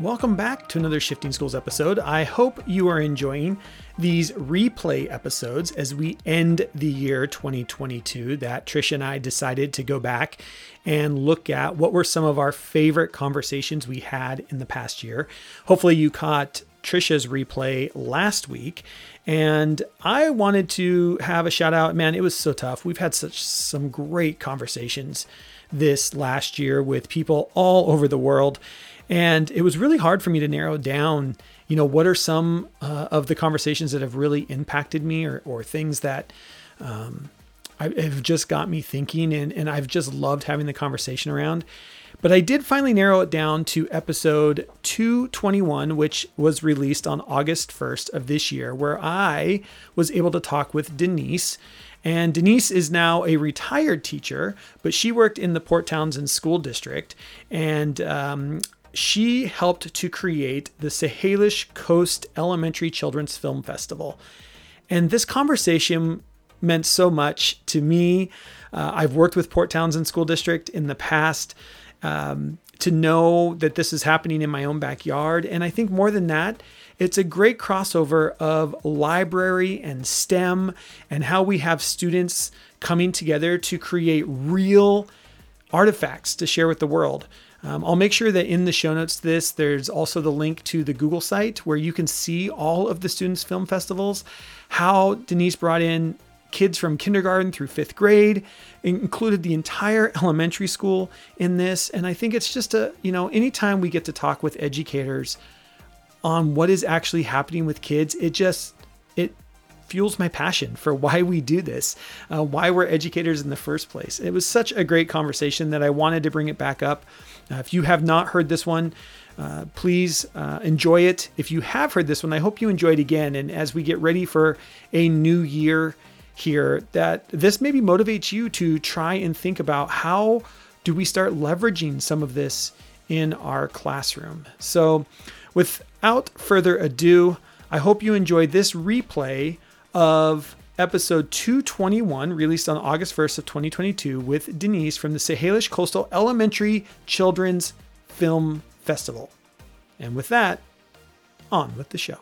Welcome back to another Shifting Schools episode. I hope you are enjoying these replay episodes as we end the year 2022 that Trisha and I decided to go back and look at what were some of our favorite conversations we had in the past year. Hopefully you caught Trisha's replay last week and I wanted to have a shout out. Man, it was so tough. We've had such some great conversations this last year with people all over the world and it was really hard for me to narrow down, you know, what are some uh, of the conversations that have really impacted me or, or things that um, I, have just got me thinking and, and I've just loved having the conversation around. But I did finally narrow it down to episode 221, which was released on August 1st of this year, where I was able to talk with Denise. And Denise is now a retired teacher, but she worked in the Port Townsend School District. And um, she helped to create the Salish Coast Elementary Children's Film Festival. And this conversation meant so much to me. Uh, I've worked with Port Townsend School District in the past. Um, to know that this is happening in my own backyard. And I think more than that, it's a great crossover of library and STEM and how we have students coming together to create real artifacts to share with the world. Um, I'll make sure that in the show notes this, there's also the link to the Google site where you can see all of the students' film festivals, how Denise brought in kids from kindergarten through fifth grade, included the entire elementary school in this. And I think it's just a, you know, anytime we get to talk with educators on what is actually happening with kids, it just, it fuels my passion for why we do this, uh, why we're educators in the first place. It was such a great conversation that I wanted to bring it back up. Uh, if you have not heard this one, uh, please uh, enjoy it. If you have heard this one, I hope you enjoy it again. And as we get ready for a new year here, that this maybe motivates you to try and think about how do we start leveraging some of this in our classroom. So, without further ado, I hope you enjoy this replay of episode 221, released on August 1st of 2022, with Denise from the Salish Coastal Elementary Children's Film Festival. And with that, on with the show.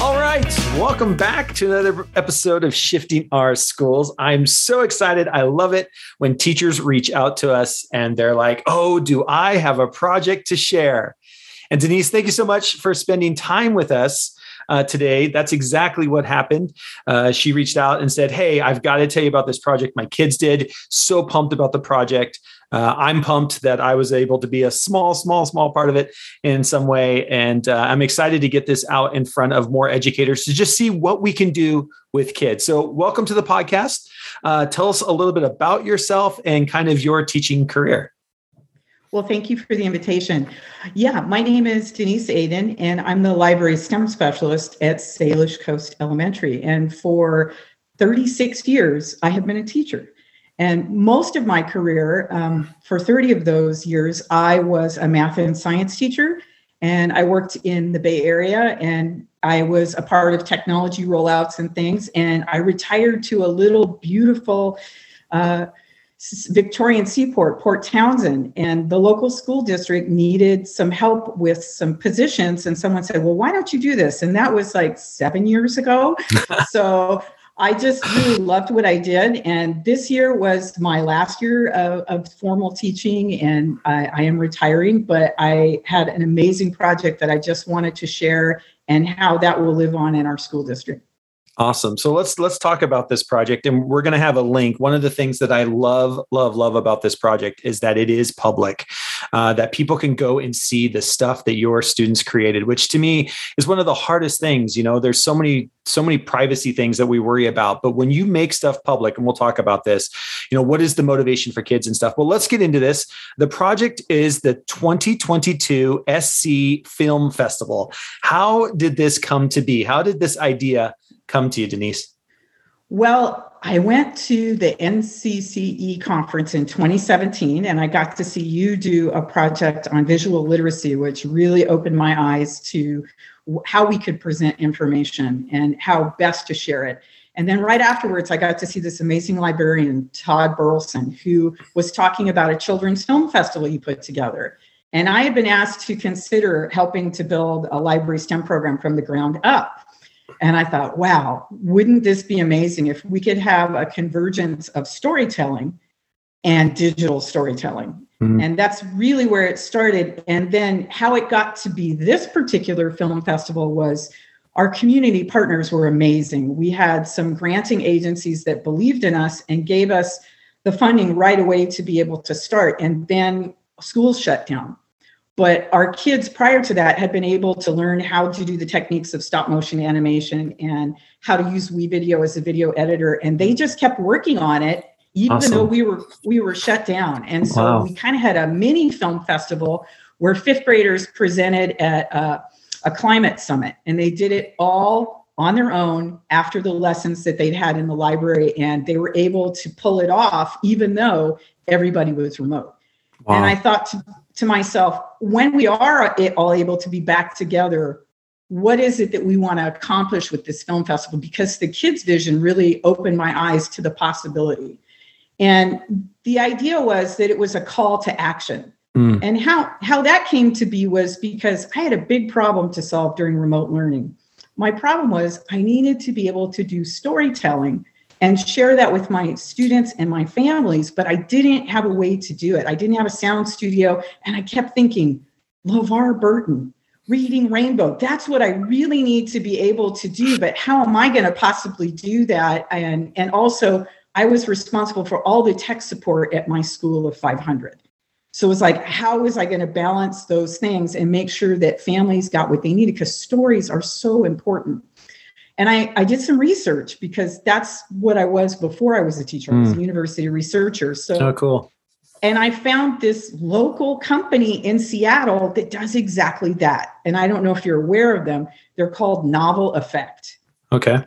All right, welcome back to another episode of Shifting Our Schools. I'm so excited. I love it when teachers reach out to us and they're like, "Oh, do I have a project to share?" And Denise, thank you so much for spending time with us uh, today. That's exactly what happened. Uh, she reached out and said, Hey, I've got to tell you about this project my kids did. So pumped about the project. Uh, I'm pumped that I was able to be a small, small, small part of it in some way. And uh, I'm excited to get this out in front of more educators to just see what we can do with kids. So, welcome to the podcast. Uh, tell us a little bit about yourself and kind of your teaching career. Well, thank you for the invitation. Yeah, my name is Denise Aden, and I'm the library STEM specialist at Salish Coast Elementary. And for 36 years, I have been a teacher. And most of my career, um, for 30 of those years, I was a math and science teacher. And I worked in the Bay Area and I was a part of technology rollouts and things. And I retired to a little beautiful, uh, Victorian Seaport, Port Townsend, and the local school district needed some help with some positions. And someone said, Well, why don't you do this? And that was like seven years ago. so I just really loved what I did. And this year was my last year of, of formal teaching, and I, I am retiring. But I had an amazing project that I just wanted to share and how that will live on in our school district. Awesome. So let's let's talk about this project and we're going to have a link. One of the things that I love love love about this project is that it is public. Uh, that people can go and see the stuff that your students created, which to me is one of the hardest things, you know, there's so many so many privacy things that we worry about, but when you make stuff public and we'll talk about this, you know, what is the motivation for kids and stuff? Well, let's get into this. The project is the 2022 SC Film Festival. How did this come to be? How did this idea come to you, Denise? Well, I went to the NCCE conference in 2017 and I got to see you do a project on visual literacy, which really opened my eyes to how we could present information and how best to share it. And then right afterwards, I got to see this amazing librarian, Todd Burleson, who was talking about a children's film festival you put together. And I had been asked to consider helping to build a library STEM program from the ground up. And I thought, wow, wouldn't this be amazing if we could have a convergence of storytelling and digital storytelling? Mm-hmm. And that's really where it started. And then how it got to be this particular film festival was our community partners were amazing. We had some granting agencies that believed in us and gave us the funding right away to be able to start. And then schools shut down. But our kids prior to that had been able to learn how to do the techniques of stop motion animation and how to use WeVideo as a video editor. And they just kept working on it, even awesome. though we were we were shut down. And so wow. we kind of had a mini film festival where fifth graders presented at a, a climate summit, and they did it all on their own after the lessons that they'd had in the library, and they were able to pull it off, even though everybody was remote. Wow. And I thought to, to myself, when we are all able to be back together, what is it that we want to accomplish with this film festival? Because the kids' vision really opened my eyes to the possibility. And the idea was that it was a call to action. Mm. And how, how that came to be was because I had a big problem to solve during remote learning. My problem was I needed to be able to do storytelling and share that with my students and my families, but I didn't have a way to do it. I didn't have a sound studio. And I kept thinking, LeVar Burton, reading Rainbow, that's what I really need to be able to do. But how am I going to possibly do that? And, and also, I was responsible for all the tech support at my school of 500. So it was like, how was I going to balance those things and make sure that families got what they needed? Because stories are so important. And I, I did some research because that's what I was before I was a teacher. I was a hmm. university researcher. So oh, cool. And I found this local company in Seattle that does exactly that. And I don't know if you're aware of them. They're called Novel Effect. Okay.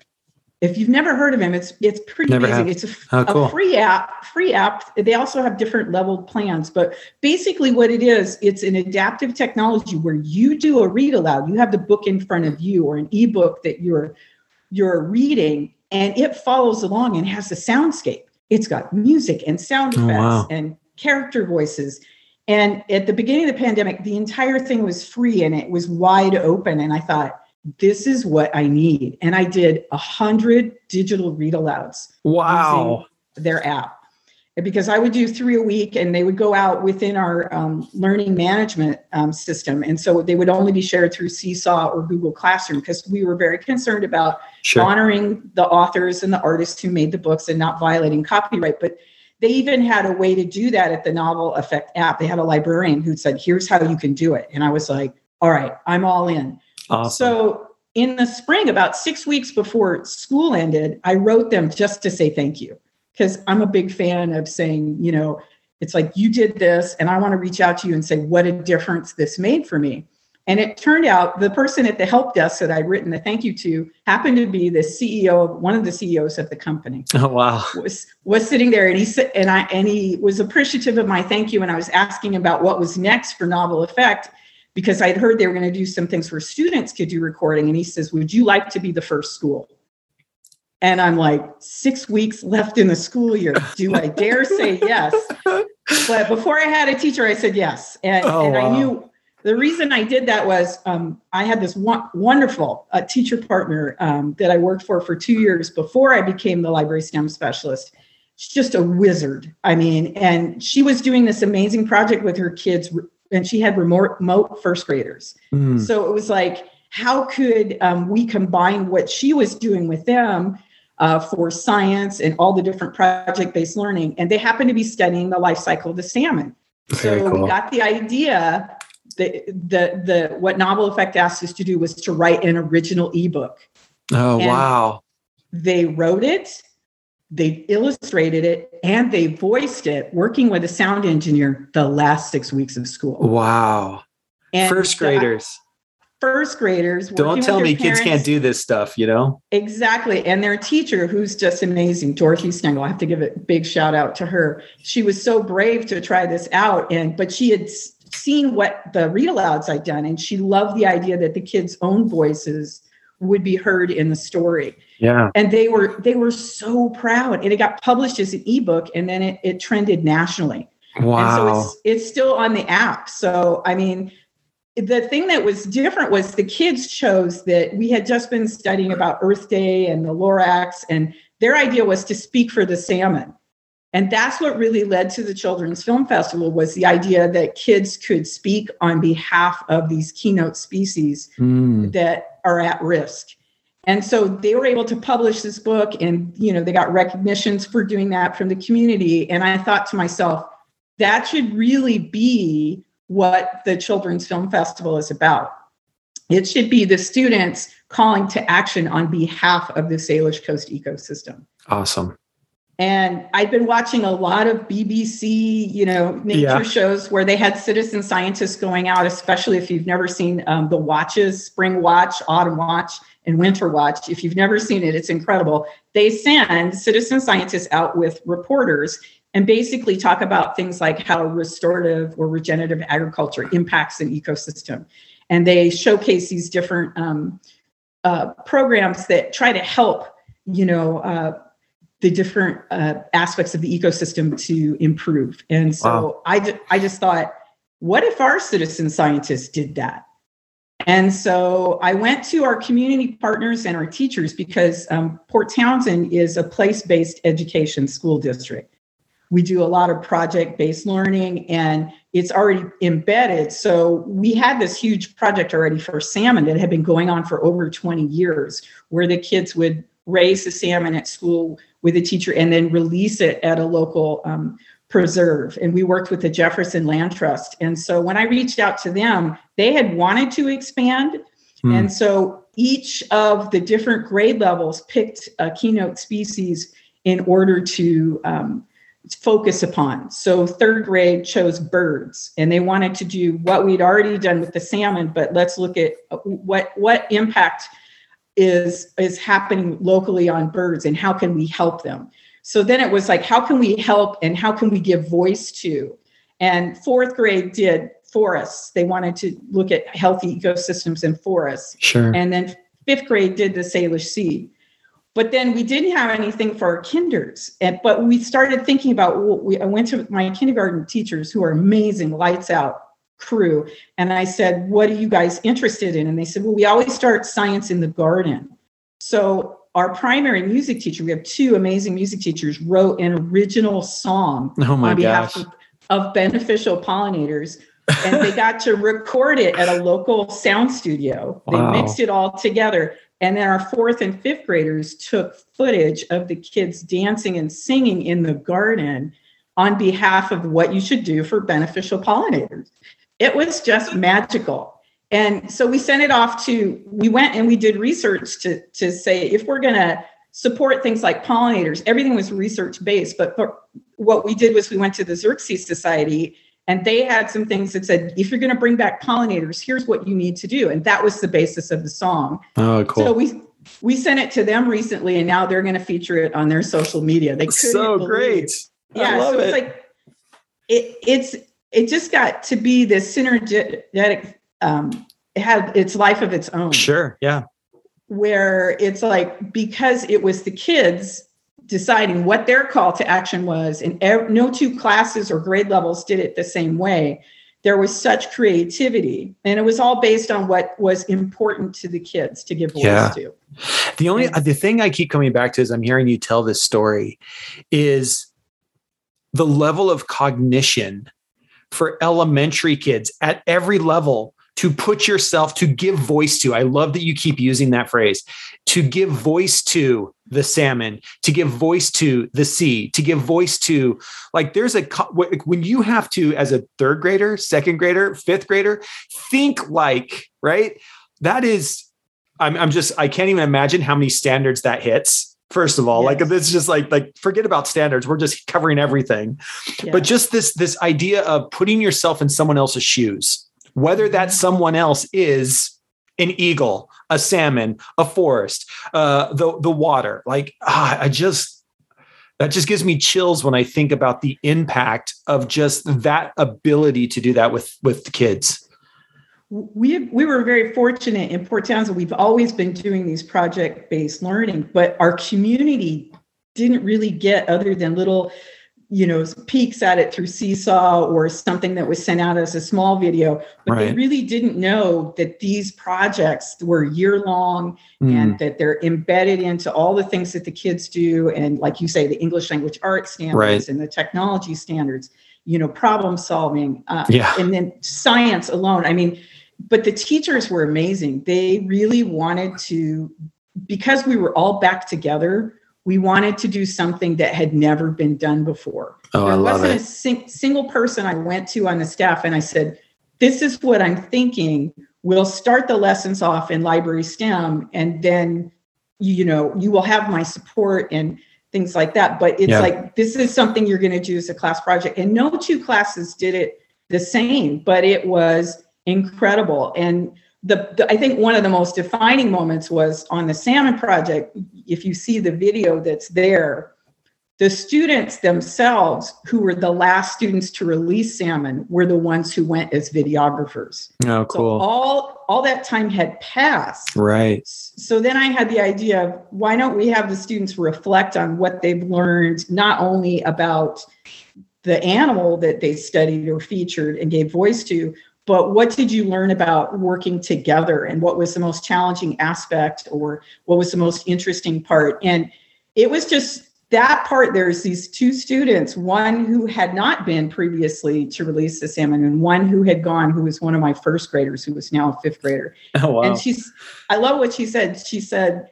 If you've never heard of them, it's it's pretty never amazing. Have. It's a, oh, cool. a free app. Free app. They also have different leveled plans, but basically, what it is, it's an adaptive technology where you do a read aloud. You have the book in front of you, or an ebook that you're you're reading and it follows along and has a soundscape. It's got music and sound oh, effects oh, wow. and character voices. And at the beginning of the pandemic, the entire thing was free and it was wide open. And I thought, this is what I need. And I did a hundred digital read alouds. Wow. Their app because I would do three a week and they would go out within our um, learning management um, system. And so they would only be shared through Seesaw or Google Classroom because we were very concerned about sure. honoring the authors and the artists who made the books and not violating copyright. But they even had a way to do that at the Novel Effect app. They had a librarian who said, here's how you can do it. And I was like, all right, I'm all in. Awesome. So in the spring, about six weeks before school ended, I wrote them just to say thank you because I'm a big fan of saying, you know, it's like you did this, and I want to reach out to you and say what a difference this made for me. And it turned out the person at the help desk that I'd written the thank you to happened to be the CEO of one of the CEOs of the company. Oh wow! Was was sitting there and he said and I and he was appreciative of my thank you and I was asking about what was next for Novel Effect because I'd heard they were going to do some things where students could do recording and he says, "Would you like to be the first school?" And I'm like, six weeks left in the school year. Do I dare say yes? But before I had a teacher, I said yes. And, oh, and. I knew the reason I did that was um, I had this wonderful uh, teacher partner um, that I worked for for two years before I became the library STEM specialist. She's just a wizard. I mean, and she was doing this amazing project with her kids, and she had remote, remote first graders. Mm. So it was like, how could um, we combine what she was doing with them uh, for science and all the different project-based learning, and they happen to be studying the life cycle of the salmon. Very so cool. we got the idea that the the what Novel Effect asked us to do was to write an original ebook. Oh and wow! They wrote it, they illustrated it, and they voiced it, working with a sound engineer the last six weeks of school. Wow! And First graders first graders. Don't tell me parents. kids can't do this stuff, you know? Exactly. And their teacher, who's just amazing, Dorothy Stengel, I have to give a big shout out to her. She was so brave to try this out. And but she had seen what the read alouds I'd done, and she loved the idea that the kids' own voices would be heard in the story. Yeah. And they were they were so proud. And it got published as an ebook and then it, it trended nationally. Wow. And so it's, it's still on the app. So, I mean, the thing that was different was the kids chose that we had just been studying about Earth Day and the Lorax, and their idea was to speak for the salmon. And that's what really led to the Children's Film Festival was the idea that kids could speak on behalf of these keynote species mm. that are at risk. And so they were able to publish this book and you know they got recognitions for doing that from the community and I thought to myself that should really be what the Children's Film Festival is about. It should be the students calling to action on behalf of the Salish Coast ecosystem. Awesome. And I've been watching a lot of BBC, you know, nature yeah. shows where they had citizen scientists going out, especially if you've never seen um, the watches, Spring Watch, Autumn Watch, and Winter Watch. If you've never seen it, it's incredible. They send citizen scientists out with reporters and basically talk about things like how restorative or regenerative agriculture impacts an ecosystem. And they showcase these different um, uh, programs that try to help, you know, uh, the different uh, aspects of the ecosystem to improve. And so wow. I, ju- I just thought, what if our citizen scientists did that? And so I went to our community partners and our teachers because um, Port Townsend is a place based education school district we do a lot of project based learning and it's already embedded. So we had this huge project already for salmon that had been going on for over 20 years, where the kids would raise the salmon at school with a teacher and then release it at a local um, preserve. And we worked with the Jefferson Land Trust. And so when I reached out to them, they had wanted to expand. Hmm. And so each of the different grade levels picked a keynote species in order to um, focus upon. So third grade chose birds and they wanted to do what we'd already done with the salmon, but let's look at what what impact is is happening locally on birds and how can we help them. So then it was like how can we help and how can we give voice to? And fourth grade did forests. They wanted to look at healthy ecosystems in forests. Sure. And then fifth grade did the Salish Sea. But then we didn't have anything for our kinders. And, but we started thinking about, we, I went to my kindergarten teachers who are amazing, lights out crew. And I said, What are you guys interested in? And they said, Well, we always start science in the garden. So our primary music teacher, we have two amazing music teachers, wrote an original song oh on behalf of, of beneficial pollinators and they got to record it at a local sound studio. They wow. mixed it all together. And then our fourth and fifth graders took footage of the kids dancing and singing in the garden on behalf of what you should do for beneficial pollinators. It was just magical. And so we sent it off to, we went and we did research to, to say if we're going to support things like pollinators, everything was research based. But what we did was we went to the Xerces Society and they had some things that said, if you're going to bring back pollinators, here's what you need to do. And that was the basis of the song. Oh, cool. So we we sent it to them recently, and now they're going to feature it on their social media. They so believe. great. Yeah, so it's it. like it, it's it just got to be this synergetic. Um, it had its life of its own. Sure. Yeah. Where it's like because it was the kids deciding what their call to action was, and no two classes or grade levels did it the same way. There was such creativity, and it was all based on what was important to the kids to give voice yeah. to. The only the thing I keep coming back to as I'm hearing you tell this story is the level of cognition for elementary kids at every level to put yourself to give voice to. I love that you keep using that phrase to give voice to the salmon, to give voice to the sea, to give voice to like there's a when you have to as a third grader, second grader, fifth grader think like, right? That is I'm I'm just I can't even imagine how many standards that hits first of all yes. like it's just like like forget about standards we're just covering everything yeah. but just this this idea of putting yourself in someone else's shoes whether that mm-hmm. someone else is an eagle, a salmon, a forest, uh, the the water. Like ah, I just that just gives me chills when I think about the impact of just that ability to do that with with the kids. We we were very fortunate in Port Townsend. We've always been doing these project based learning, but our community didn't really get other than little you know peeks at it through seesaw or something that was sent out as a small video but right. they really didn't know that these projects were year long mm. and that they're embedded into all the things that the kids do and like you say the english language arts standards right. and the technology standards you know problem solving uh, yeah. and then science alone i mean but the teachers were amazing they really wanted to because we were all back together we wanted to do something that had never been done before. Oh, there I love wasn't it. a sing- single person I went to on the staff and I said, This is what I'm thinking. We'll start the lessons off in library STEM and then, you know, you will have my support and things like that. But it's yeah. like, this is something you're going to do as a class project. And no two classes did it the same, but it was incredible. And the, the, I think one of the most defining moments was on the salmon project. If you see the video that's there, the students themselves, who were the last students to release salmon, were the ones who went as videographers. Oh, cool! So all all that time had passed. Right. So then I had the idea of why don't we have the students reflect on what they've learned, not only about the animal that they studied or featured and gave voice to, but what did you learn about working together and what was the most challenging aspect or what was the most interesting part and it was just that part there's these two students one who had not been previously to release the salmon and one who had gone who was one of my first graders who was now a fifth grader oh, wow. and she's i love what she said she said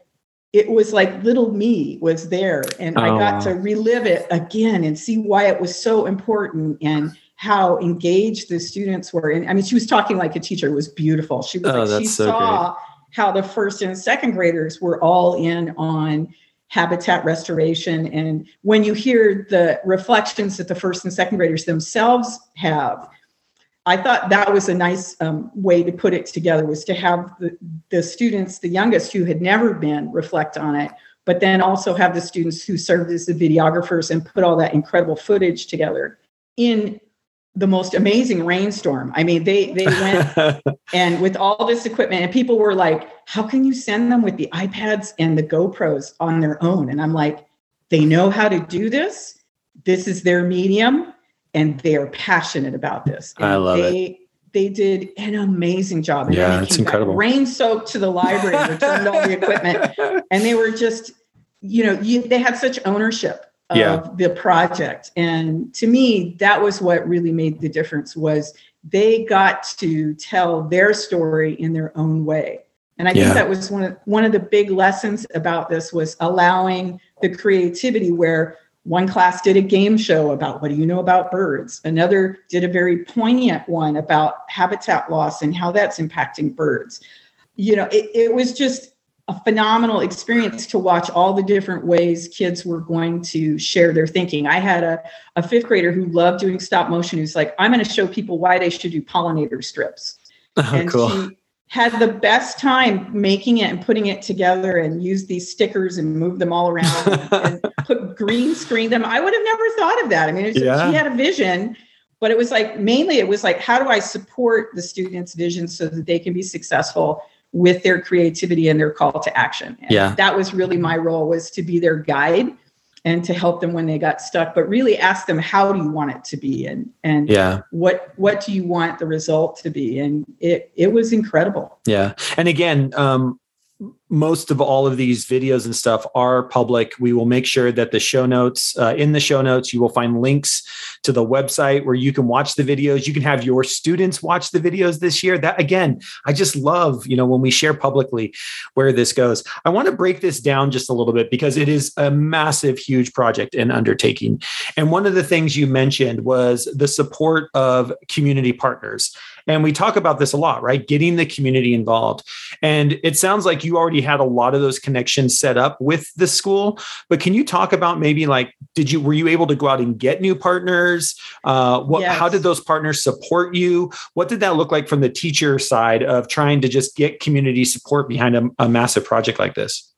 it was like little me was there and oh, i got wow. to relive it again and see why it was so important and how engaged the students were. And I mean, she was talking like a teacher. It was beautiful. She was oh, like, she so saw great. how the first and second graders were all in on habitat restoration. And when you hear the reflections that the first and second graders themselves have, I thought that was a nice um, way to put it together was to have the, the students, the youngest who had never been, reflect on it, but then also have the students who served as the videographers and put all that incredible footage together in the most amazing rainstorm. I mean, they they went and with all this equipment, and people were like, "How can you send them with the iPads and the GoPros on their own?" And I'm like, "They know how to do this. This is their medium, and they are passionate about this." And I love they, it. They did an amazing job. And yeah, it's incredible. Rain soaked to the library, returned all the equipment, and they were just, you know, you, they had such ownership of yeah. the project and to me that was what really made the difference was they got to tell their story in their own way and i yeah. think that was one of one of the big lessons about this was allowing the creativity where one class did a game show about what do you know about birds another did a very poignant one about habitat loss and how that's impacting birds you know it, it was just a phenomenal experience to watch all the different ways kids were going to share their thinking. I had a, a fifth grader who loved doing stop motion who's like, I'm going to show people why they should do pollinator strips. Oh, and cool. she had the best time making it and putting it together and use these stickers and move them all around and, and, put green screen them. I would have never thought of that. I mean, yeah. she had a vision, but it was like mainly it was like, how do I support the students' vision so that they can be successful? With their creativity and their call to action. And yeah. That was really my role was to be their guide and to help them when they got stuck, but really ask them how do you want it to be and and yeah. what what do you want the result to be? And it it was incredible. Yeah. And again, um most of all of these videos and stuff are public. We will make sure that the show notes, uh, in the show notes, you will find links to the website where you can watch the videos. You can have your students watch the videos this year. That again, I just love, you know, when we share publicly where this goes. I want to break this down just a little bit because it is a massive, huge project and undertaking. And one of the things you mentioned was the support of community partners. And we talk about this a lot, right? Getting the community involved. And it sounds like you already had a lot of those connections set up with the school. But can you talk about maybe like, did you, were you able to go out and get new partners? Uh, what, yes. how did those partners support you? What did that look like from the teacher side of trying to just get community support behind a, a massive project like this?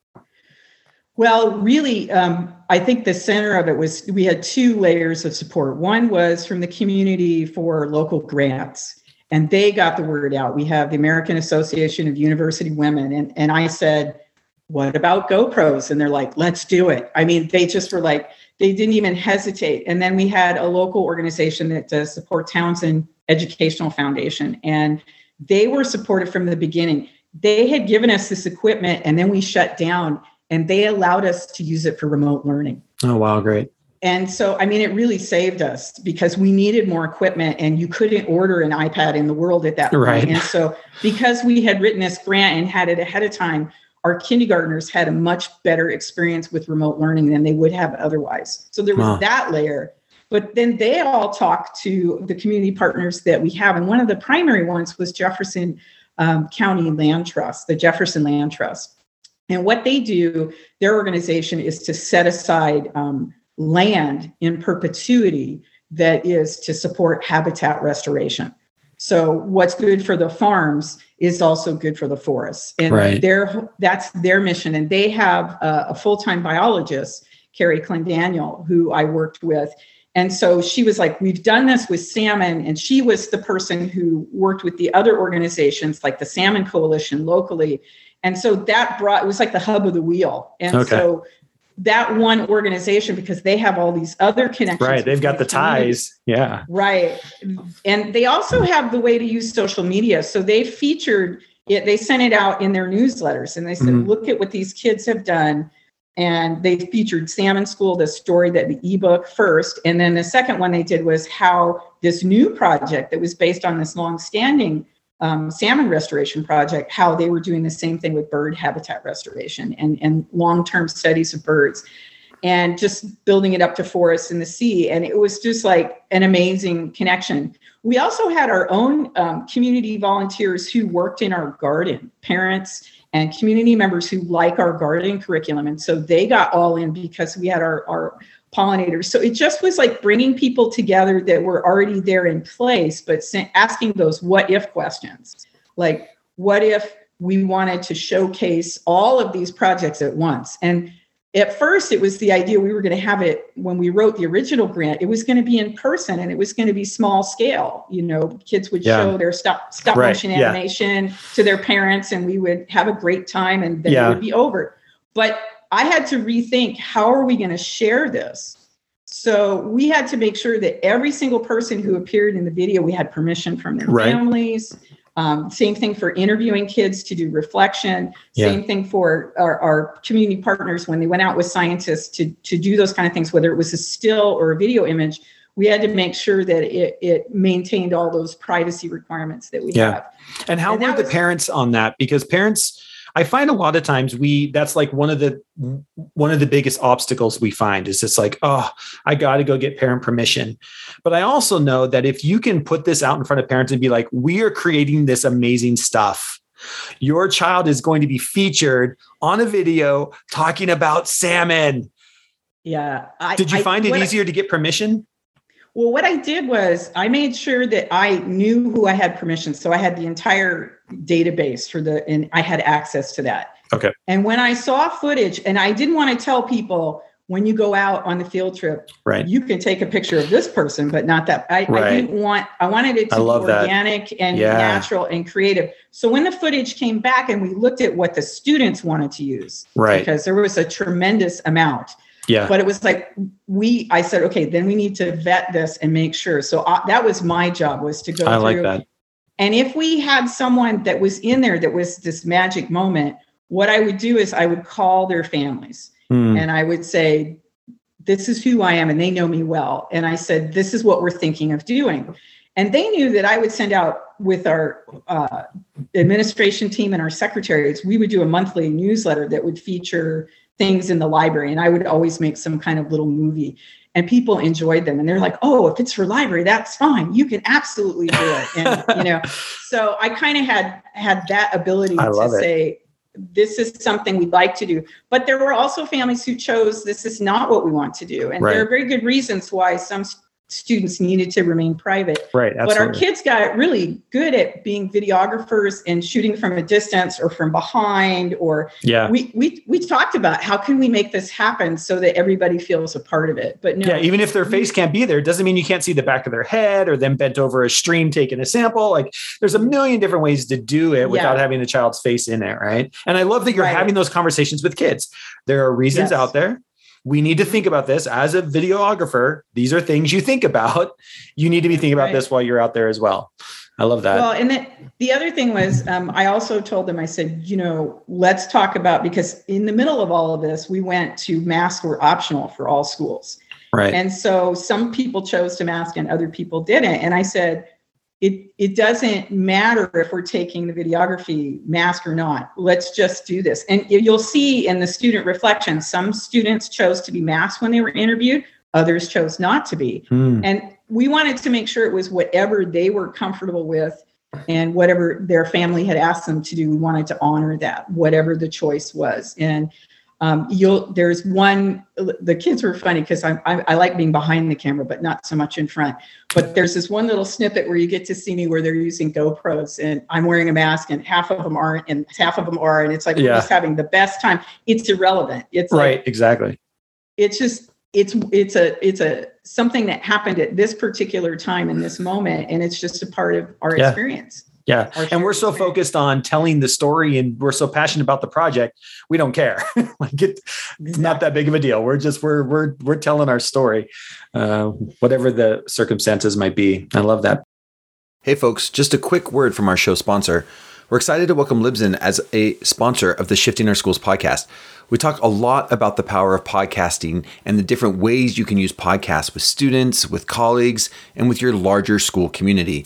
Well, really, um, I think the center of it was we had two layers of support. One was from the community for local grants and they got the word out. We have the American Association of University Women, and, and I said, What about GoPros? And they're like, Let's do it. I mean, they just were like, they didn't even hesitate. And then we had a local organization that does support Townsend Educational Foundation, and they were supportive from the beginning. They had given us this equipment, and then we shut down, and they allowed us to use it for remote learning. Oh, wow, great. And so, I mean, it really saved us because we needed more equipment and you couldn't order an iPad in the world at that point. Right. And so, because we had written this grant and had it ahead of time, our kindergartners had a much better experience with remote learning than they would have otherwise. So, there was Wow. that layer. But then they all talked to the community partners that we have. And one of the primary ones was Jefferson um, County Land Trust, the Jefferson Land Trust. And what they do, their organization is to set aside um, land in perpetuity that is to support habitat restoration. So what's good for the farms is also good for the forests, and Right. their that's their mission. And they have a, a full time biologist, Carrie Clendaniel, who I worked with. And so she was like, We've done this with salmon. And she was the person who worked with the other organizations like the Salmon Coalition locally. And so that brought, it was like the hub of the wheel. And Okay. so that one organization, because they have all these other connections. Right. They've got the ties. Yeah. Right. And they also have the way to use social media. So they featured it, they sent it out in their newsletters and they said, Mhm. look at what these kids have done. And they featured Salmon School, the story that the ebook first. And then the second one they did was how this new project that was based on this long-standing um, salmon restoration project, how they were doing the same thing with bird habitat restoration and, and long-term studies of birds and just building it up to forests in the sea. And it was just like an amazing connection. We also had our own um, community volunteers who worked in our garden, parents and community members who like our gardening curriculum. And so they got all in because we had our, our pollinators. So it just was like bringing people together that were already there in place, but asking those what if questions. Like, what if we wanted to showcase all of these projects at once? And at first, it was the idea we were going to have it when we wrote the original grant. It was going to be in person and it was going to be small scale. You know, kids would Yeah. show their stop stop Right, motion yeah. animation to their parents, and we would have a great time, and then Yeah. it would be over. But I had to rethink how are we going to share this. So we had to make sure that every single person who appeared in the video, we had permission from their Right. families. Um, same thing for interviewing kids to do reflection. Yeah. Same thing for our, our community partners when they went out with scientists to, to do those kind of things, whether it was a still or a video image. We had to make sure that it, it maintained all those privacy requirements that we Yeah. have. And how And were the was- parents on that? Because parents, I find a lot of times we that's like one of the one of the biggest obstacles we find is it's like, oh, I got to go get parent permission. But I also know that if you can put this out in front of parents and be like, we are creating this amazing stuff. Your child is going to be featured on a video talking about salmon. Yeah. I, Did you I- find it what I- easier to get permission? Well, what I did was I made sure that I knew who I had permission. So I had the entire database for the, and I had access to that. Okay. And when I saw footage, and I didn't want to tell people when you go out on the field trip, Right. you can take a picture of this person, but not that. I, Right. I didn't want, I wanted it to be love that. organic and Yeah. natural and creative. So when the footage came back and we looked at what the students wanted to use, Right. because there was a tremendous amount Yeah. but it was like we i said okay then we need to vet this and make sure so I, that was my job was to go I through like that. and if we had someone that was in there that was this magic moment what i would do is i would call their families Hmm. and i would say this is who i am and they know me well and i said this is what we're thinking of doing and they knew that i would send out with our uh, administration team and our secretaries we would do a monthly newsletter that would feature things in the library and i would always make some kind of little movie and people enjoyed them and they're like oh if it's for library that's fine you can absolutely do it and you know so i kind of had had that ability to it. say this is something we'd like to do but there were also families who chose this is not what we want to do and Right. there are very good reasons why some students needed to remain private right. but our kids got really good at being videographers and shooting from a distance or from behind or yeah. we we we talked about how can we make this happen so that everybody feels a part of it but no Yeah, even if their face can't be there, it doesn't mean you can't see the back of their head or them bent over a stream taking a sample. Like there's a million different ways to do it without Yeah. having the child's face in it, right? And I love that you're Right. having those conversations with kids. There are reasons Yes. out there. We need to think about this as a videographer. These are things you think about. You need to be thinking about Right. this while you're out there as well. I love that. Well, and then the other thing was, um, I also told them, I said, you know, let's talk about because in the middle of all of this, we went to masks were optional for all schools. right. And so some people chose to mask and other people didn't. And I said, it, it doesn't matter if we're taking the videography mask or not. Let's just do this. And you'll see in the student reflection, some students chose to be masked when they were interviewed, others chose not to be. Hmm. And we wanted to make sure it was whatever they were comfortable with and whatever their family had asked them to do. We wanted to honor that, whatever the choice was. And um, you'll there's one the kids were funny because I, I I like being behind the camera, but not so much in front. But there's this one little snippet where you get to see me where they're using GoPros and I'm wearing a mask and half of them aren't and half of them are and it's like we're Yeah. just having the best time. It's irrelevant. It's like right. Exactly. it's just it's it's a it's a something that happened at this particular time in this moment and it's just a part of our Yeah. experience Yeah. And we're so focused on telling the story and we're so passionate about the project. We don't care. like it, it's not that big of a deal. We're just, we're, we're, we're telling our story, uh, whatever the circumstances might be. I love that. Hey, folks, just a quick word from our show sponsor. We're excited to welcome Libsyn as a sponsor of the Shifting Our Schools podcast. We talk a lot about the power of podcasting and the different ways you can use podcasts with students, with colleagues, and with your larger school community.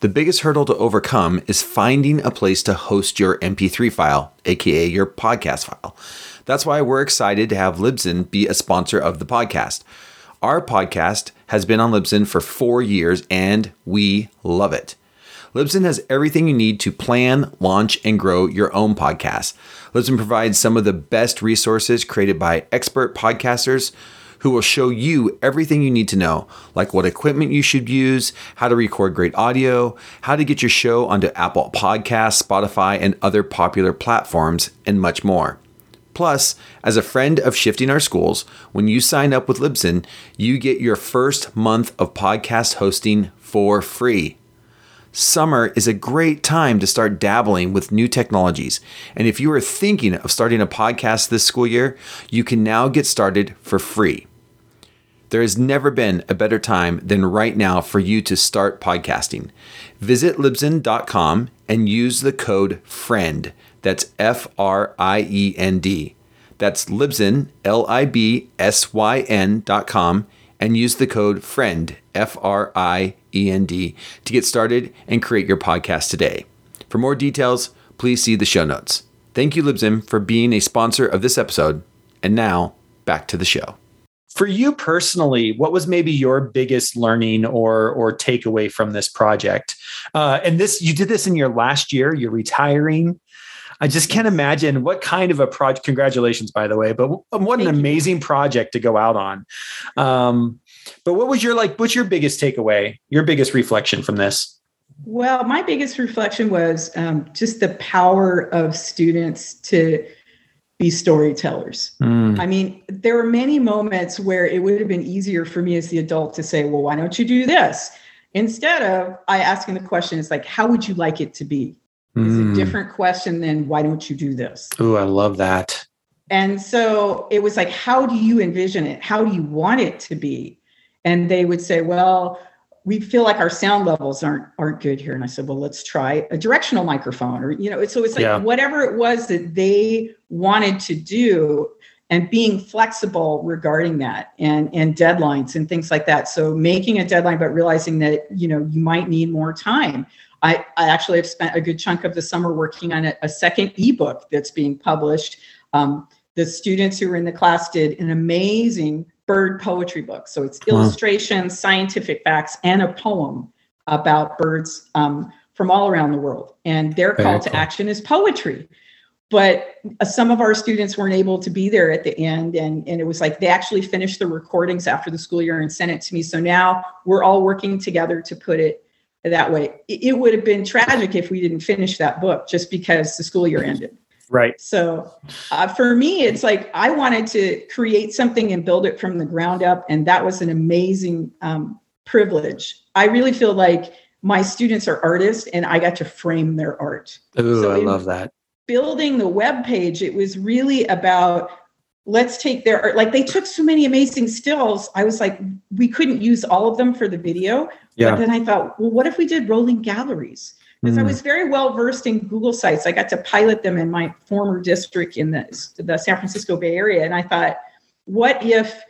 The biggest hurdle to overcome is finding a place to host your MP3 file, aka your podcast file. That's why we're excited to have Libsyn be a sponsor of the podcast. Our podcast has been on Libsyn for four years and we love it. Libsyn has everything you need to plan, launch, and grow your own podcast. Libsyn provides some of the best resources created by expert podcasters who will show you everything you need to know, like what equipment you should use, how to record great audio, how to get your show onto Apple Podcasts, Spotify, and other popular platforms, and much more. Plus, as a friend of Shifting Our Schools, when you sign up with Libsyn, you get your first month of podcast hosting for free. Summer is a great time to start dabbling with new technologies. And if you are thinking of starting a podcast this school year, you can now get started for free. There has never been a better time than right now for you to start podcasting. Visit Libsyn.com and use the code FRIEND. That's F R I E N D. That's Libsyn, L I B S Y N dot com, and use the code FRIEND, F R I E N D, to get started and create your podcast today. For more details, please see the show notes. Thank you, Libsyn, for being a sponsor of this episode. And now, back to the show. For you personally, what was maybe your biggest learning or or takeaway from this project? Uh, and this you did this in your last year. You're retiring. I just can't imagine what kind of a project. Congratulations, by the way, but what an Thank you. amazing project to go out on. Um, but what was your like? What's your biggest takeaway? Your biggest reflection from this? well my biggest reflection was um, just the power of students to be storytellers Mm, I mean, there were many moments where it would have been easier for me as the adult to say, well, why don't you do this? Instead of I asking the question, it's like, how would you like it to be? Is mm. a different question than why don't you do this? Oh, I love that. And so it was like, how do you envision it? How do you want it to be? And they would say, well, we feel like our sound levels aren't aren't good here. And I said, well, let's try a directional microphone, or you know, so it's like Yeah. whatever it was that they wanted to do, and being flexible regarding that, and and deadlines and things like that. So making a deadline, but realizing that you know you might need more time. I, I actually have spent a good chunk of the summer working on a, a second ebook that's being published. Um, the students who were in the class did an amazing bird poetry book. So it's Wow. illustrations, scientific facts, and a poem about birds um, from all around the world. And their Very call to action is poetry. But uh, some of our students weren't able to be there at the end. And, and it was like they actually finished the recordings after the school year and sent it to me. So now we're all working together to put it that way. It, it would have been tragic if we didn't finish that book just because the school year ended. Right. So uh, for me, it's like I wanted to create something and build it from the ground up. And that was an amazing um, privilege. I really feel like my students are artists and I got to frame their art. Ooh, So I love that. Building the web page, it was really about let's take their art. Like they took so many amazing stills. I was like, we couldn't use all of them for the video. Yeah. But then I thought, well, what if we did rolling galleries? Because I Mm. was very well versed in Google Sites. I got to pilot them in my former district in the, the San Francisco Bay Area. And I thought, what if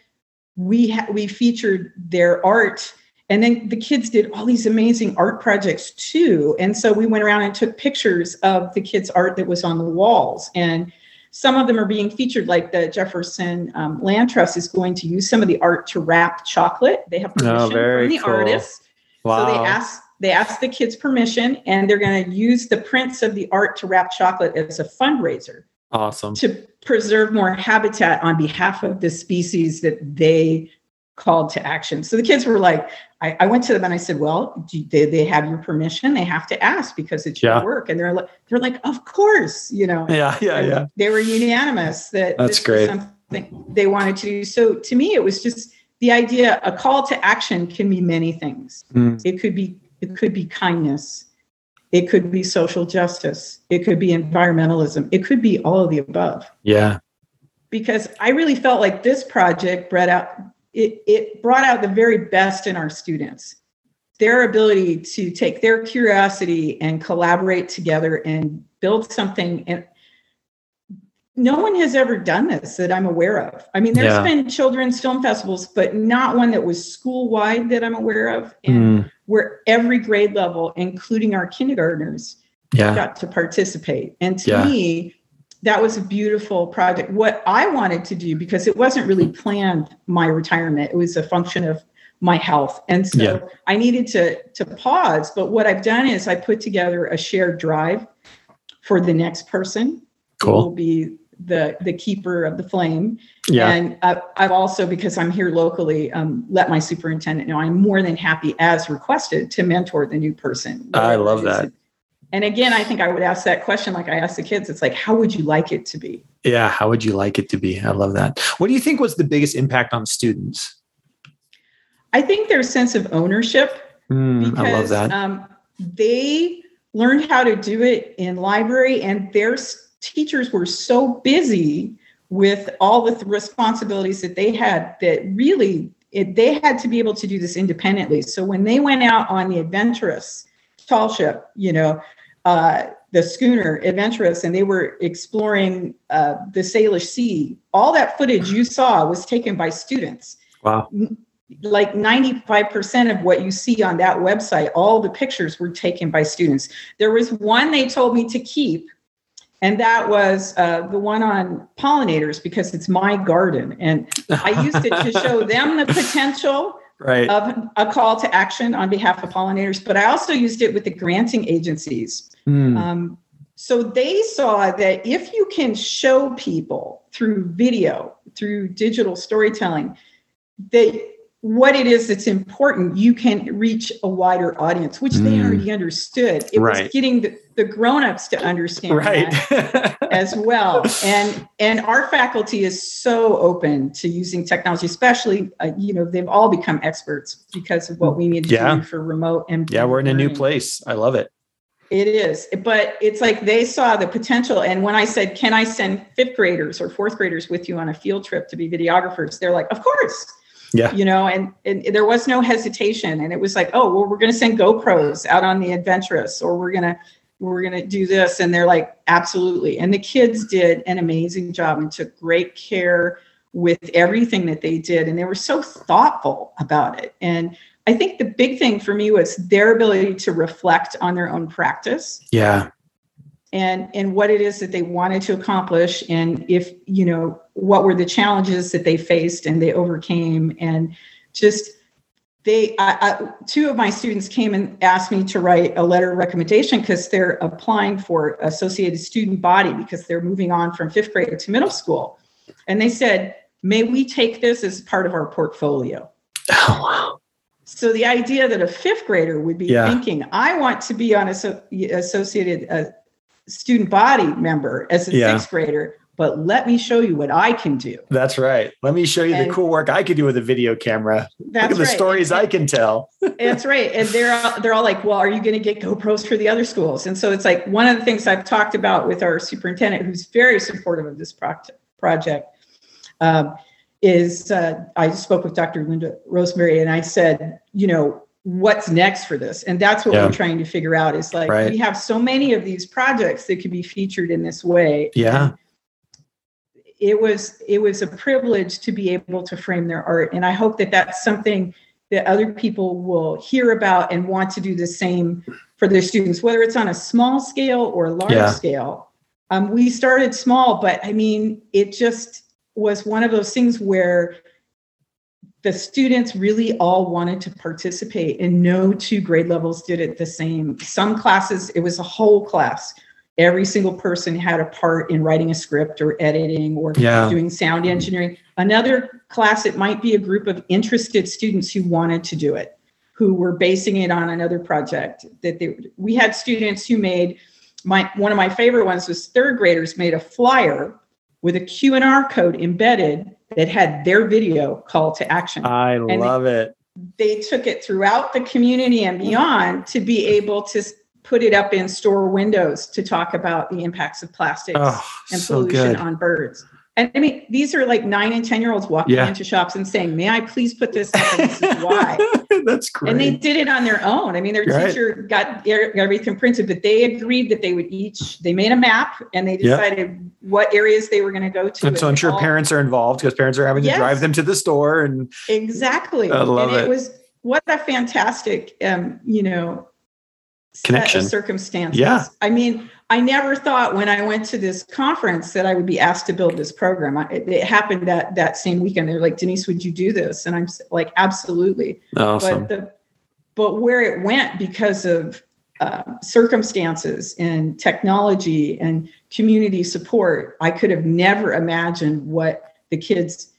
we ha- we featured their art and then the kids did all these amazing art projects too and so we went around and took pictures of the kids art that was on the walls and some of them are being featured like the jefferson um, land trust is going to use some of the art to wrap chocolate they have permission Oh, from the cool. artists Wow. so they asked they asked the kids permission and they're going to use the prints of the art to wrap chocolate as a fundraiser awesome. to preserve more habitat on behalf of the species that they called to action. So the kids were like, I, I went to them and I said, "Well, do they, they have your permission? They have to ask because it's Yeah. your work." And they're like, "They're like, of course, you know." Yeah, yeah, And yeah. They were unanimous that That's great. something they wanted to do. So to me, it was just the idea. A call to action can be many things. Mm. It could be it could be kindness. It could be social justice. It could be environmentalism. It could be all of the above. Yeah. Because I really felt like this project brought out it, it brought out the very best in our students. Their ability to take their curiosity and collaborate together and build something and no one has ever done this that I'm aware of. I mean, there's Yeah. been children's film festivals, but not one that was school wide that I'm aware of. And Mm. where every grade level, including our kindergartners, Yeah. got to participate. And to Yeah. me, that was a beautiful project. What I wanted to do, because it wasn't really planned, my retirement, it was a function of my health. And so Yeah. I needed to, to pause. But what I've done is I put together a shared drive for the next person who will be the, the keeper of the flame. Yeah. And uh, I've also, because I'm here locally, um, let my superintendent know I'm more than happy, as requested, to mentor the new person. I love that. And again, I think I would ask that question like I asked the kids. It's like, how would you like it to be? Yeah. How would you like it to be? I love that. What do you think was the biggest impact on students? I think their sense of ownership Mm, because I love that. Um, they learned how to do it in library, and their s- teachers were so busy with all the th- responsibilities that they had that really it, they had to be able to do this independently. So when they went out on the Adventuress tall ship, you know, uh, the schooner Adventuress, and they were exploring uh, the Salish Sea, all that footage you saw was taken by students wow. like 95% of what you see on that website, all the pictures were taken by students. There was one they told me to keep, and that was uh, the one on pollinators because it's my garden. And I used it to show them the potential right. of a call to action on behalf of pollinators, but I also used it with the granting agencies. Mm, Um, so they saw that if you can show people through video, through digital storytelling, that what it is that's important, you can reach a wider audience, which they Mm. already understood. It Right. was getting the, the grown-ups to understand right. that as well. And and our faculty is so open to using technology, especially uh, you know they've all become experts because of what we need to Yeah. do for remote and yeah. We're in a new place. I love it. It is, but it's like they saw the potential. And when I said, "Can I send fifth graders or fourth graders with you on a field trip to be videographers?" They're like, "Of course." Yeah. You know, and, and there was no hesitation, and it was like, "Oh, well, we're going to send GoPros out on the Adventuress, or we're gonna we're gonna do this," and they're like, "Absolutely!" And the kids did an amazing job and took great care with everything that they did, and they were so thoughtful about it. And I think the big thing for me was their ability to reflect on their own practice Yeah. And and what it is that they wanted to accomplish and if you know what were the challenges that they faced and they overcame and just they I, I, two of my students came and asked me to write a letter of recommendation because they're applying for associated student body because they're moving on from fifth grade to middle school and they said may we take this as part of our portfolio Oh, wow. so the idea that a fifth grader would be Yeah. thinking, I want to be on a so- associated uh, student body member as a Yeah. sixth grader, but let me show you what I can do. That's right. Let me show you the cool work I could do with a video camera. That's Look at the right. stories I can tell. That's right. And they're all, they're all like, well, are you going to get GoPros for the other schools? And so it's like one of the things I've talked about with our superintendent, who's very supportive of this proct- project. um, is uh, I spoke with Dr. Linda Rosemary and I said, you know, what's next for this? And that's what Yeah. we're trying to figure out is like, Right. we have so many of these projects that could be featured in this way. Yeah. It was, it was a privilege to be able to frame their art. And I hope that that's something that other people will hear about and want to do the same for their students, whether it's on a small scale or a large Yeah. scale. Um, we started small, but I mean, it just was one of those things where the students really all wanted to participate and no two grade levels did it the same. Some classes, it was a whole class. Every single person had a part in writing a script or editing or Yeah. doing sound engineering. Another class, it might be a group of interested students who wanted to do it, who were basing it on another project that they we had students who made my one of my favorite ones was third graders made a flyer with a Q&R code embedded that had their video call to action. I they- love it. they took it throughout the community and beyond to be able to put it up in store windows to talk about the impacts of plastics Oh, and so pollution good. on birds. And I mean, these are like nine and 10 year olds walking Yeah. into shops and saying, May I please put this up? And this is why. That's great. And they did it on their own. I mean, their Right. teacher got everything printed, but they agreed that they would each, they made a map and they decided what areas they were going to go to. and so I'm sure all- parents are involved because parents are having to drive them to the store and Exactly. I love and it, it. was what a fantastic, um, you know, Connection. circumstances. Yeah. I mean, I never thought when I went to this conference that I would be asked to build this program. I, it, it happened that that same weekend. They're like, Denise, would you do this? And I'm like, absolutely. awesome. But the but where it went because of uh, circumstances and technology and community support, I could have never imagined what the kids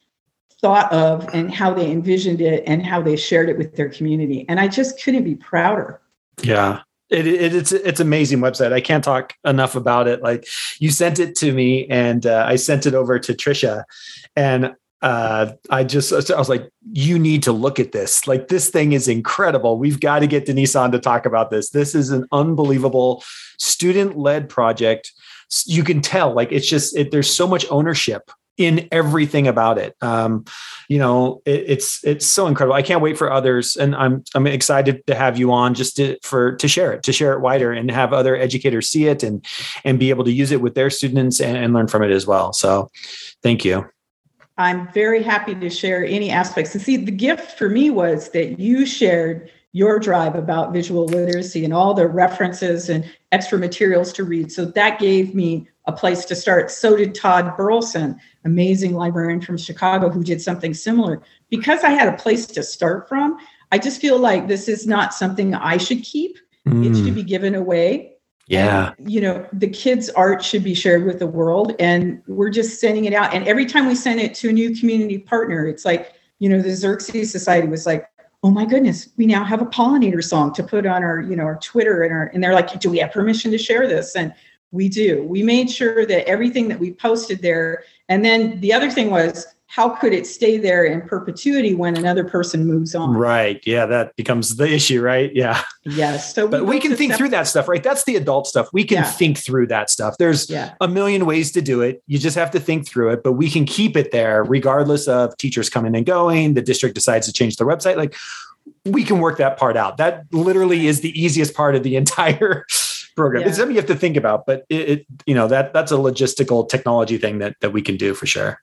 thought of and how they envisioned it and how they shared it with their community. And I just couldn't be prouder. Yeah. It, it, it's it's amazing website. I can't talk enough about it. Like you sent it to me, and uh, I sent it over to Trisha, and uh, I just I was like, you need to look at this. Like this thing is incredible. We've got to get Denise on to talk about this. This is an unbelievable student led project. You can tell, like it's just it, there's so much ownership in everything about it. Um, you know, it, it's it's so incredible. I can't wait for others, and I'm I'm excited to have you on just to for to share it, to share it wider, and have other educators see it and and be able to use it with their students and, and learn from it as well. So, thank you. I'm very happy to share any aspects. And see, the gift for me was that you shared your drive about visual literacy and all the references and extra materials to read. So that gave me a place to start. So did Todd Burleson, amazing librarian from Chicago who did something similar. Because I had a place to start from, I just feel like this is not something I should keep. It should Mm, be given away. yeah, And, you know, the kids' art should be shared with the world, and we're just sending it out. And every time we send it to a new community partner, it's like, you know, the Xerces Society was like, "Oh my goodness, we now have a pollinator song to put on our, you know, our Twitter and our." And they're like, "Do we have permission to share this?" And we do. We made sure that everything that we posted there, and then the other thing was, how could it stay there in perpetuity when another person moves on? right. Yeah, that becomes the issue, right? Yeah, Yes. So, but we can think sep- through that stuff, right? That's the adult stuff. We can Yeah. think through that stuff. There's Yeah. a million ways to do it. You just have to think through it, but we can keep it there regardless of teachers coming and going. The district decides to change the website. Like we can work that part out. That literally is the easiest part of the entire program. It's something you have to think about, but it, it you know that that's a logistical technology thing that that we can do for sure.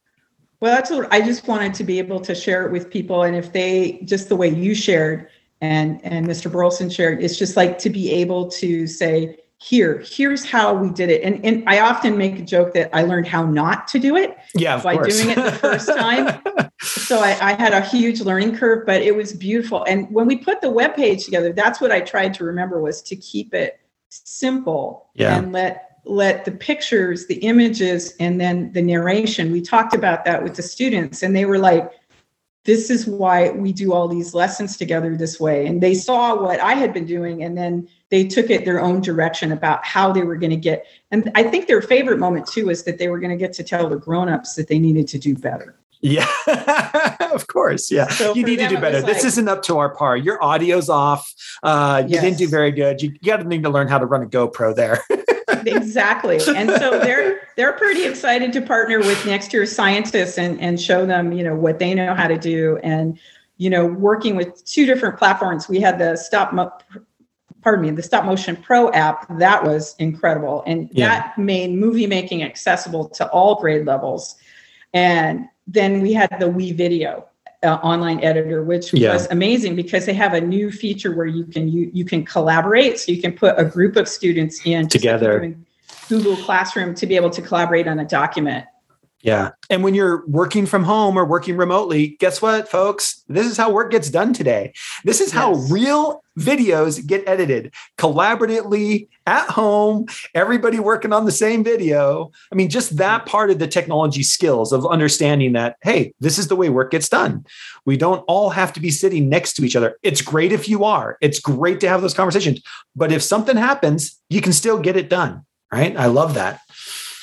Well, that's what I just wanted to be able to share it with people. And if they just the way you shared and and Mr. Burleson shared, it's just like to be able to say, here, here's how we did it. And and I often make a joke that I learned how not to do it. Yeah, By course. doing it the first time. So I, I had a huge learning curve, but it was beautiful. And when we put the web page together, that's what I tried to remember was to keep it simple Yeah. and let let the pictures, the images, and then the narration. We talked about that with the students, and they were like, this is why we do all these lessons together this way. And they saw what I had been doing, and then they took it their own direction about how they were going to get. And I think their favorite moment too is that they were going to get to tell the grown-ups that they needed to do better. Yeah, of course. Yeah. So you need to do better. was This like- isn't up to our par. Your audio's off. Uh, you didn't do very good. You, you got to need to learn how to run a GoPro there. exactly. And so they're they're pretty excited to partner with next year's scientists and and show them, you know, what they know how to do and you know, working with two different platforms. We had the stop mo- pardon me, the stop motion pro app. That was incredible and yeah. that made movie making accessible to all grade levels. And then we had the WeVideo uh, online editor, which yeah. was amazing because they have a new feature where you can you you can collaborate. So you can put a group of students in together. Google Classroom to be able to collaborate on a document. Yeah. And when you're working from home or working remotely, guess what, folks? This is how work gets done today. This is how yes. real videos get edited collaboratively at home, everybody working on the same video. I mean, just that mm. part of the technology skills of understanding that, hey, this is the way work gets done. We don't all have to be sitting next to each other. It's great if you are, it's great to have those conversations. But if something happens, you can still get it done. Right. I love that.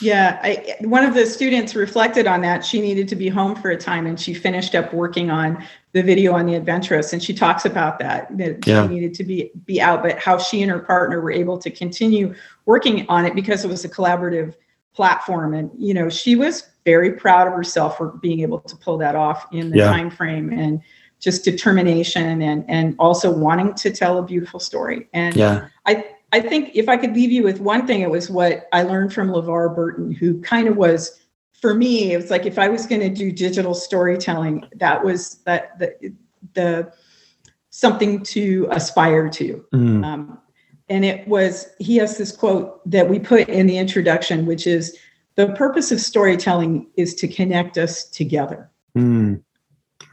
Yeah, I, one of the students reflected on that. She needed to be home for a time, and she finished up working on the video on the Adventuress. And she talks about that that yeah. she needed to be be out, but how she and her partner were able to continue working on it because it was a collaborative platform. And you know, she was very proud of herself for being able to pull that off in the yeah. time frame and just determination and and also wanting to tell a beautiful story. And yeah. I I think if I could leave you with one thing, it was what I learned from LeVar Burton, who kind of was, for me, it was like if I was going to do digital storytelling, that was that the the something to aspire to. Mm. Um, and it was he has this quote that we put in the introduction, which is the purpose of storytelling is to connect us together. Mm.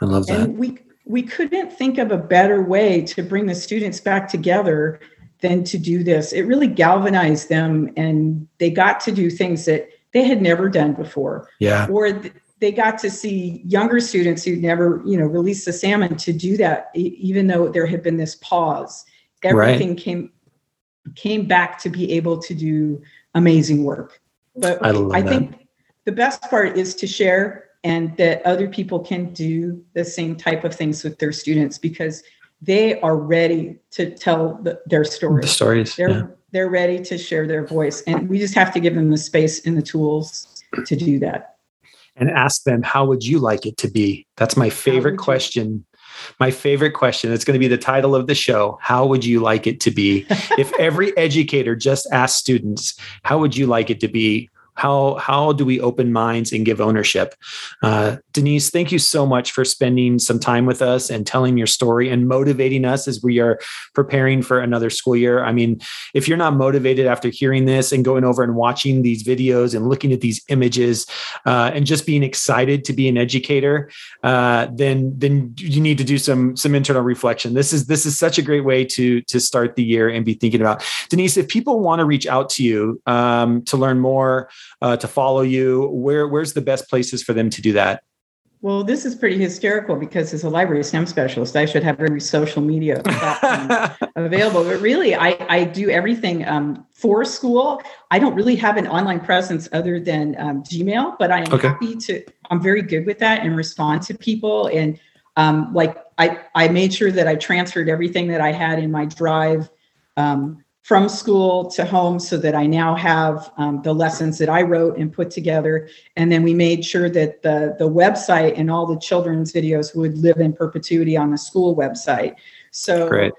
I love that. And we we couldn't think of a better way to bring the students back together than to do this. It really galvanized them and they got to do things that they had never done before. Yeah. Or th- they got to see younger students who never, you know, released the salmon to do that, e- even though there had been this pause. Everything right. came came back to be able to do amazing work. But I, I think the best part is to share and that other people can do the same type of things with their students because they are ready to tell the, their stories. The stories. They're yeah. they're ready to share their voice, and we just have to give them the space and the tools to do that. And ask them, how would you like it to be? That's my favorite question. You? My favorite question. It's going to be the title of the show. How would you like it to be? if every educator just asked students, how would you like it to be? How how do we open minds and give ownership? Uh, denise thank you so much for spending some time with us and telling your story and motivating us as we are preparing for another school year. I mean if you're not motivated after hearing this and going over and watching these videos and looking at these images uh, and just being excited to be an educator uh, then then you need to do some some internal reflection. This is this is such a great way to to start the year and be thinking about. Denise if people want to reach out to you um, to learn more uh, to follow you? Where where's the best places for them to do that? Well, this is pretty hysterical because as a library STEM specialist, I should have every social media available. But really, I, I do everything um, for school. I don't really have an online presence other than um, Gmail, but I am okay. happy to. I'm very good with that and respond to people. And um, like I, I made sure that I transferred everything that I had in my Drive um, from school to home so that I now have um, the lessons that I wrote and put together. And then we made sure that the, the website and all the children's videos would live in perpetuity on the school website. So Great.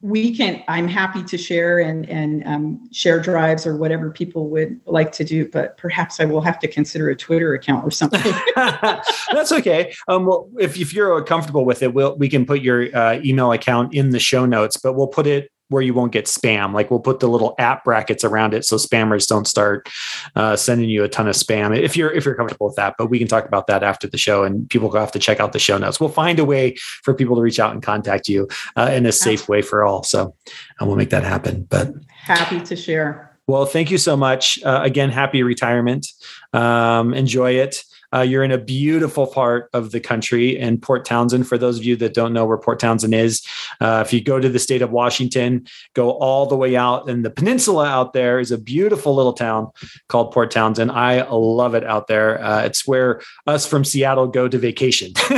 we can, I'm happy to share and, and um, share drives or whatever people would like to do, but perhaps I will have to consider a Twitter account or something. That's okay. Um, well, if, if you're comfortable with it, we'll, we can put your uh, email account in the show notes, but we'll put it where you won't get spam. Like we'll put the little app brackets around it so spammers don't start uh, sending you a ton of spam. If you're if you're comfortable with that, but we can talk about that after the show, and people will have to check out the show notes. We'll find a way for people to reach out and contact you uh, in a safe way for all. So uh, we'll make that happen. But happy to share. Well, thank you so much. Uh, again, happy retirement. Um, enjoy it. Uh, you're in a beautiful part of the country in Port Townsend. For those of you that don't know where Port Townsend is, uh, if you go to the state of Washington, go all the way out, and the peninsula out there is a beautiful little town called Port Townsend. I love it out there. Uh, it's where us from Seattle go to vacation.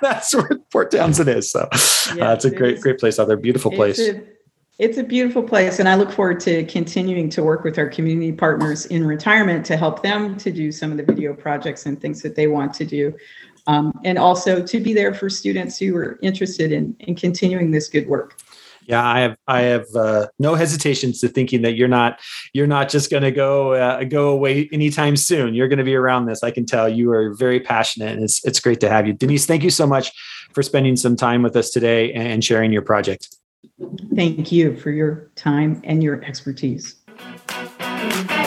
That's where Port Townsend is. So uh, it's a great, great place out there. Beautiful place. It's a beautiful place, and I look forward to continuing to work with our community partners in retirement to help them to do some of the video projects and things that they want to do. Um, and also to be there for students who are interested in, in continuing this good work. Yeah, I have I have uh, no hesitations to thinking that you're not you're not just going to go uh, go away anytime soon. You're going to be around this. I can tell you are very passionate, and it's it's great to have you, Denise. Thank you so much for spending some time with us today and sharing your project. Thank you for your time and your expertise.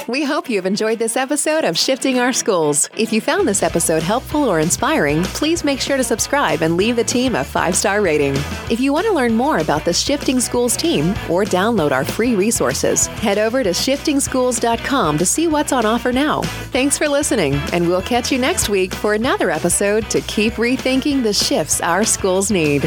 We hope you've enjoyed this episode of Shifting Our Schools. If you found this episode helpful or inspiring, please make sure to subscribe and leave the team a five star rating. If you want to learn more about the Shifting Schools team or download our free resources, head over to shiftingschools.com to see what's on offer now. Thanks for listening, and we'll catch you next week for another episode to keep rethinking the shifts our schools need.